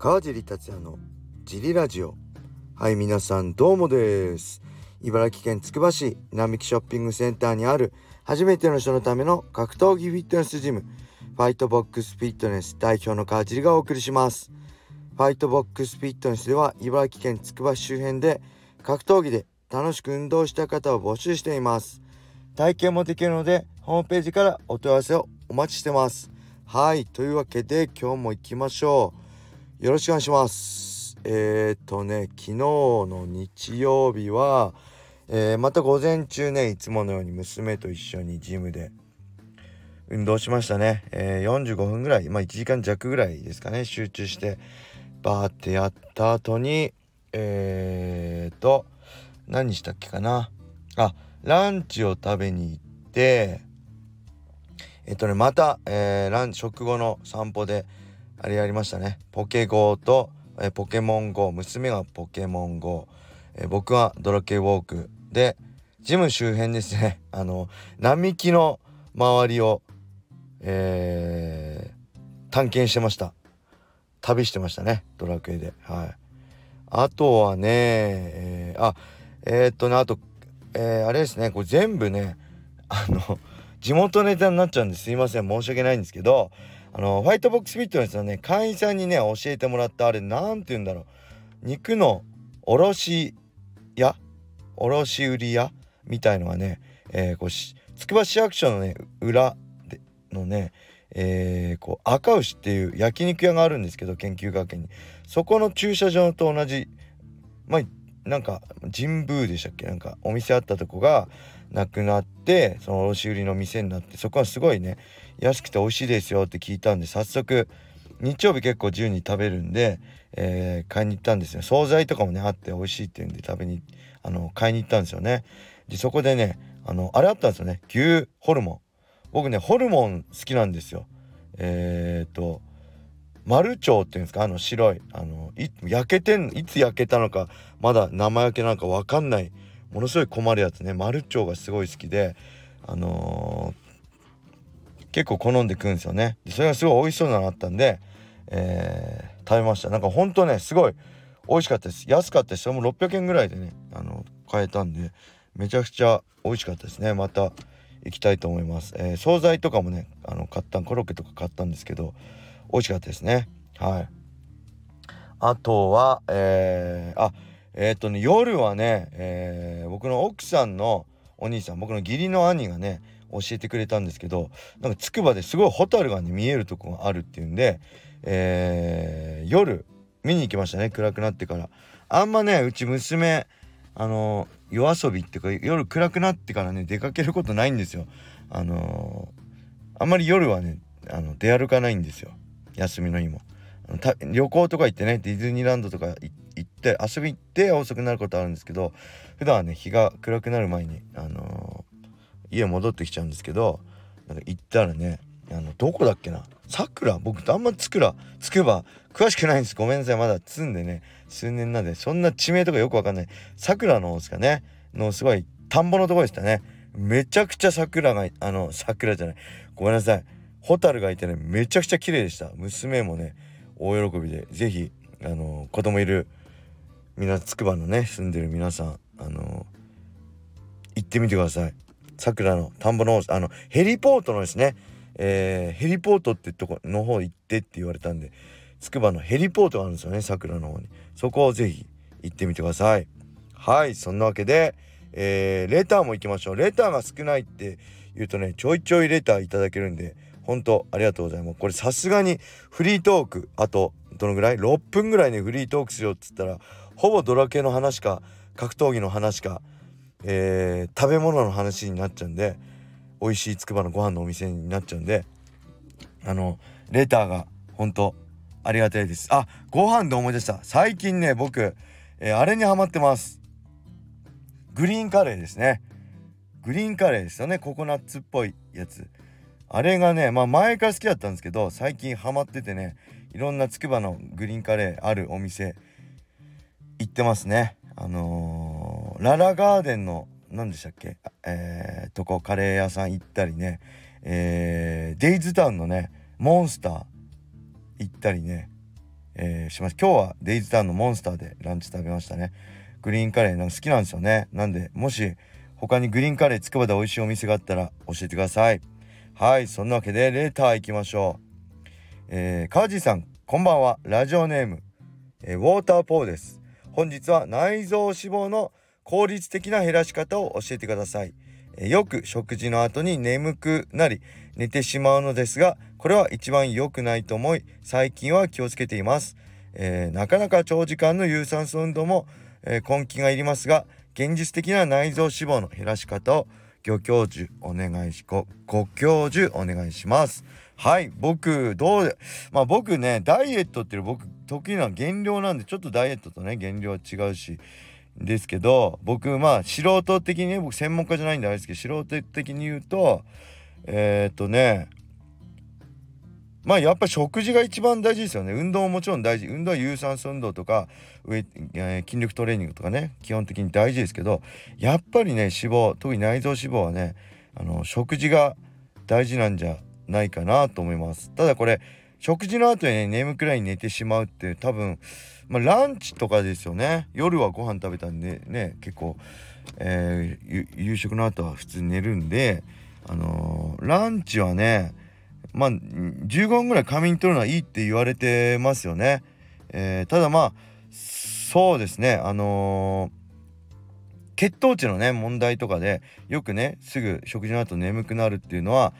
川尻達也のジリラジオ。はい皆さんどうもです。茨城県つくば市並木ショッピングセンターにある初めての人のための格闘技フィットネスジムファイトボックスフィットネス代表の川尻がお送りします。ファイトボックスフィットネスでは茨城県つくば市周辺で格闘技で楽しく運動した方を募集しています。体験もできるのでホームページからお問い合わせをお待ちしてます。はいというわけで今日も行きましょう。よろしくお願いします。えー、っとね昨日の日曜日は、えー、また午前中ねいつものように娘と一緒にジムで運動しましたね、えー、45分ぐらいまあ1時間弱ぐらいですかね集中してバーってやった後にえ、っと何したっけかな。あランチを食べに行ってえっとねまた、えー、ラン食後の散歩であれやりましたね。ポケ GO と、え、ポケモン GO 娘がポケモン GO、え、僕はドラケウォークでジム周辺ですね。あの並木の周りをえー、探検してました。旅してましたね。ドラクエで。はい。あとはねえー、あえー、っとねあとえー、あれですね。これ全部ねあの地元ネタになっちゃうんですいません。申し訳ないんですけどあのファイトボックスフィットネスのね会員さんにね教えてもらったあれ何て言うんだろう。肉の卸屋？卸売屋？みたいのがね、えー、こうつくば市役所のね裏でのねえー、こう赤牛っていう焼肉屋があるんですけど研究学園に。そこの駐車場と同じまあなんか神宮でしたっけ？なんかお店あったとこがなくなってその卸売の店になってそこはすごいね安くて美味しいですよって聞いたんで早速日曜日結構自由に食べるんで、えー、買いに行ったんですよ。惣菜とかもねあって美味しいっていうんで食べにあの買いに行ったんですよね。でそこでねあのあれあったんですよね。牛ホルモン。僕ねホルモン好きなんですよ。えー、っと丸腸っていうんですか？あの白いあの焼けてんいつ焼けたのかまだ生焼けなんか分かんない。ものすごい困るやつね。丸腸がすごい好きであのー、結構好んで食うんですよね。それがすごい美味しそうなのあったんで、えー、食べました。なんかほんとねすごい美味しかったです。安かったです。それも600円ぐらいでねあの買えたんでめちゃくちゃ美味しかったですね。また行きたいと思います、えー、惣菜とかもねあの買ったコロッケとか買ったんですけど美味しかったですね。はい。あとはえー、あえっ、とね夜はね、えー、僕の奥さんのお兄さん僕の義理の兄がね教えてくれたんですけどなんかつくばですごいホタルがね見えるとこがあるっていうんで、えー、夜見に行きましたね暗くなってから。あんまねうち娘あの夜遊びっていうか夜暗くなってからね出かけることないんですよ。あのー、あんまり夜はねあの出歩かないんですよ。休みの日も。旅行とか行ってねディズニーランドとか行って遊び行って遅くなることあるんですけど普段はね日が暗くなる前に、あのー、家戻ってきちゃうんですけどなんか行ったらねあのどこだっけな？さくら？僕あんまつくらつくば詳しくないんです。ごめんなさい。まだ積んでね数年なんでそんな地名とかよくわかんない。さくらのですかね？のすごい田んぼのとこでしたね。めちゃくちゃ桜があの桜じゃない。ごめんなさい。ホタルがいてねめちゃくちゃ綺麗でした。娘もね大喜びで。是非あの子供いるみなつくばのね住んでる皆さんあの行ってみてください。さくらの田んぼのあのヘリポートのですね、えー、ヘリポートってとこの方行ってって言われたんでつくばのヘリポートがあるんですよねさくらの方に。そこをぜひ行ってみてください。はいそんなわけで、えー、レターも行きましょう。レターが少ないって言うとねちょいちょいレターいただけるんで本当ありがとうございます。これさすがにフリートークあとどのぐらい？6分ぐらいねフリートークしようっつったらほぼドラ系の話か格闘技の話か、えー、食べ物の話になっちゃうんで美味しいつくばのご飯のお店になっちゃうんであのレターが本当ありがたいです。あご飯で思い出した。最近ね僕、えー、あれにハマってます。グリーンカレーですね。グリーンカレーですよね。ココナッツっぽいやつ。あれがねまあ前から好きだったんですけど最近ハマっててねいろんなつくばのグリーンカレーあるお店行ってますね。あのー、ララガーデンの何でしたっけ？えー、とこカレー屋さん行ったりね。えー、デイズタウンのねモンスター行ったりね。えー、します。今日はデイズタウンのモンスターでランチ食べましたね。グリーンカレーなんか好きなんですよね。なんでもし他にグリーンカレーつくばで美味しいお店があったら教えてください。はいそんなわけでレター行きましょう。えー、川地さんこんばんは。ラジオネーム、えー、ウォーターポーです。本日は内臓脂肪の効率的な減らし方を教えてください、えー、よく食事の後に眠くなり寝てしまうのですがこれは一番良くないと思い最近は気をつけています、えー、なかなか長時間の有酸素運動も、え、根気がいりますが現実的な内臓脂肪の減らし方をご教授お願いしごご教授お願いします。はい僕どうまあ僕ねダイエットっていう僕得意な減量なんでちょっとダイエットとね減量は違うしですけど僕まあ素人的にね僕専門家じゃないんであれですけど素人的に言うとえー、っとねまあやっぱ食事が一番大事ですよね。運動ももちろん大事。運動は有酸素運動とか、えー、筋力トレーニングとかね。基本的に大事ですけどやっぱりね脂肪特に内臓脂肪はねあの食事が大事なんじゃないかなと思います。ただこれ食事の後にね眠くらいに寝てしまうって多分、まあ、ランチとかですよね。夜はご飯食べたんでね結構、えー、夕食の後は普通に寝るんであのー、ランチはねまあ15分ぐらい仮眠取るのはいいって言われてますよね、えー、ただまあそうですね。あの血糖値のね問題とかでよくねすぐ食事の後眠くなるっていうのは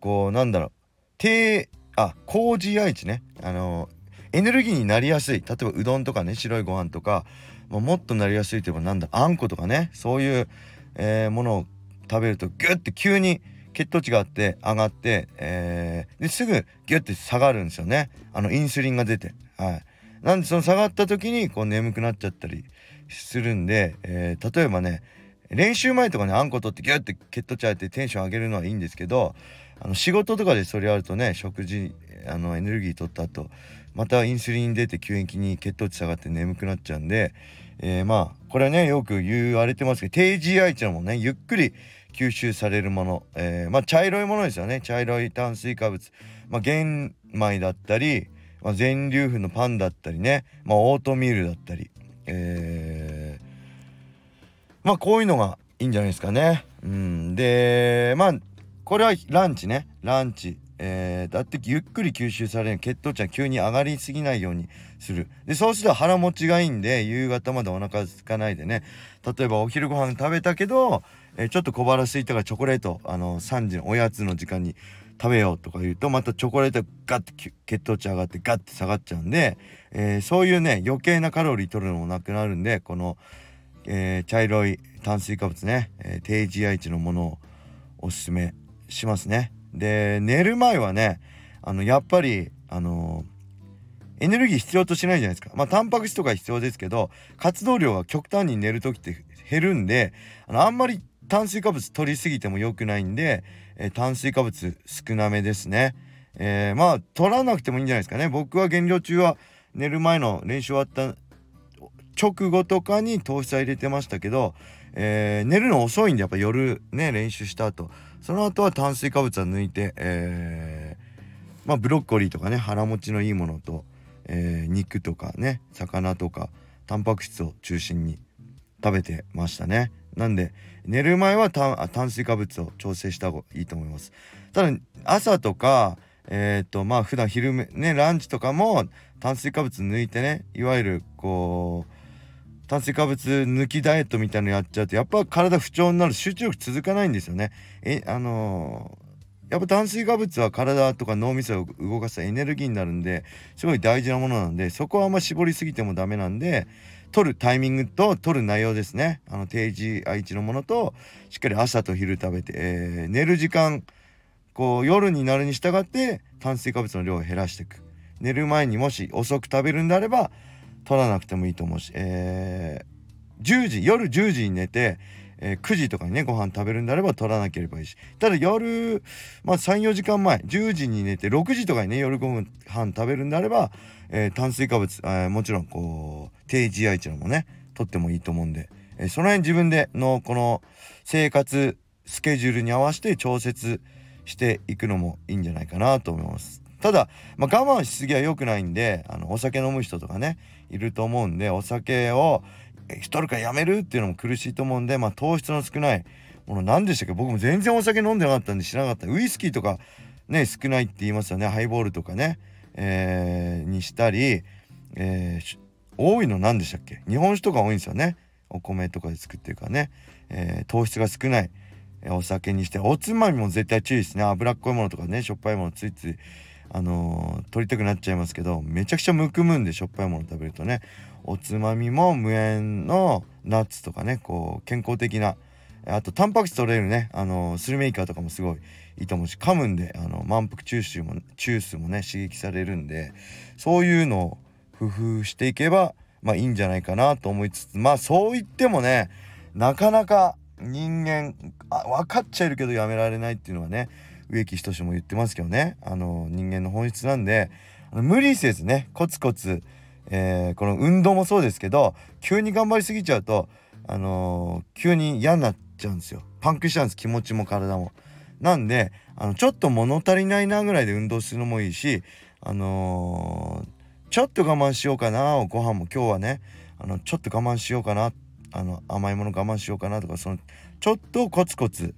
こうなんだろう。低あ高 GI 値ね。あのエネルギーになりやすい。例えばうどんとかね白いご飯とか、まあ、もっとなりやすいといえばなんだあんことかね。そういう、えー、ものを食べるとギュッて急に血糖値があって上がって、えー、ですぐギュッて下がるんですよね。あのインスリンが出て。はい。なんでその下がった時にこう眠くなっちゃったりするんで、えー、例えばね練習前とかねあんこ取ってギュッて血糖値上げてテンション上げるのはいいんですけどあの仕事とかでそれあるとね食事あのエネルギー取った後またインスリン出て急激に血糖値下がって眠くなっちゃうんで、えー、まあこれはねよく言われてますけど低 GI 値のもねゆっくり吸収されるもの、えー、まあ茶色いものですよね。茶色い炭水化物、まあ、玄米だったり、まあ、全粒粉のパンだったりね、まあ、オートミールだったり、えー、まあこういうのがいいんじゃないですかね。うん、でまあこれはランチね。ランチ。えー、だってゆっくり吸収される。血糖値は急に上がりすぎないようにする。でそうすると腹持ちがいいんで夕方までお腹空かないでね。例えばお昼ご飯食べたけど、え、ちょっと小腹空いたからチョコレートあの3時のおやつの時間に食べようとか言うとまたチョコレートガッて血糖値上がってガッて下がっちゃうんで、えー、そういうね余計なカロリー取るのもなくなるんでこの、え茶色い炭水化物ね、え低 GI 値のものをおすすめしますね。で寝る前はねあのやっぱりあのエネルギー必要としないじゃないですかまあタンパク質とか必要ですけど活動量が極端に寝る時って減るんであのあんまり炭水化物取りすぎても良くないんで、えー、炭水化物少なめですね。えー、まあ取らなくてもいいんじゃないですかね。僕は減量中は寝る前の練習終わった直後とかに糖質は入れてましたけど、えー、寝るの遅いんでやっぱ夜ね練習した後。その後は炭水化物は抜いて、えー、まあブロッコリーとかね腹持ちのいいものと、えー、肉とかね魚とかタンパク質を中心に食べてましたね。なんで寝る前は炭水化物を調整した方がいいと思いますただ朝とかえっ、ー、とまあ普段昼ねランチとかも炭水化物抜いてねいわゆるこう炭水化物抜きダイエットみたいのやっちゃうとやっぱ体不調になる集中力続かないんですよね。えあのー、やっぱ炭水化物は体とか脳みそを動かすエネルギーになるんですごい大事なものなんでそこはあんま絞りすぎてもダメなんで取るタイミングと取る内容ですね。あの定時愛知のものとしっかり朝と昼食べて、えー、寝る時間こう夜になるに従って炭水化物の量を減らしていく。寝る前にもし遅く食べるんであれば取らなくてもいいと思うし、えー、10時夜10時に寝て、えー、9時とかにねご飯食べるんであれば取らなければいいしただ夜、まあ、34時間前10時に寝て6時とかにね夜ご飯食べるんであれば、えー、炭水化物、えー、もちろんこう低 GI 値のもね取ってもいいと思うんで、えー、その辺自分でのこの生活スケジュールに合わせて調節していくのもいいんじゃないかなと思います。ただ、まあ、我慢しすぎは良くないんであのお酒飲む人とかねいると思うんでお酒を一人かやめるっていうのも苦しいと思うんで、まあ、糖質の少ないもの。何でしたっけ？僕も全然お酒飲んでなかったんで知らなかった。ウイスキーとかね少ないって言いますよね。ハイボールとかね、えー、にしたり、えー、多いの何でしたっけ？日本酒とか多いんですよね。お米とかで作ってるからね、えー、糖質が少ない。お酒にして。おつまみも絶対注意ですね。脂っこいものとかねしょっぱいものついついあのー、取りたくなっちゃいますけどめちゃくちゃむくむんでしょっぱいもの食べるとね。おつまみも無塩のナッツとかねこう健康的なあとタンパク質取れるねあの、スルメイカーとかもすごいいいと思うし噛むんであの満腹中枢も中枢もね刺激されるんでそういうのを工夫していけばまあいいんじゃないかなと思いつつまあそう言ってもねなかなか人間あ分かっちゃいるけどやめられないっていうのはね植木仁も言ってますけどねあの人間の本質なんで無理せずねコツコツ、えー、この運動もそうですけど急に頑張りすぎちゃうとあのー、急に嫌になっちゃうんですよ。パンクしちゃうんです気持ちも体も。なんであのちょっと物足りないなぐらいで運動するのもいいしあのー、ちょっと我慢しようかなご飯も今日はね。あのちょっと我慢しようかなあの甘いもの我慢しようかなとかそのちょっとコツコツ、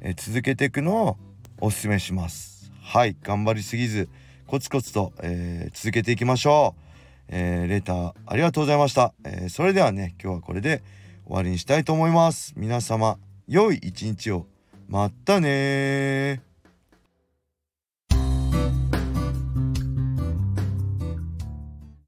え続けていくのをおすすめします。はい頑張りすぎずコツコツと、えー、続けていきましょう、えー、レターありがとうございました、えー、それではね今日はこれで終わりにしたいと思います。皆様良い一日を。またね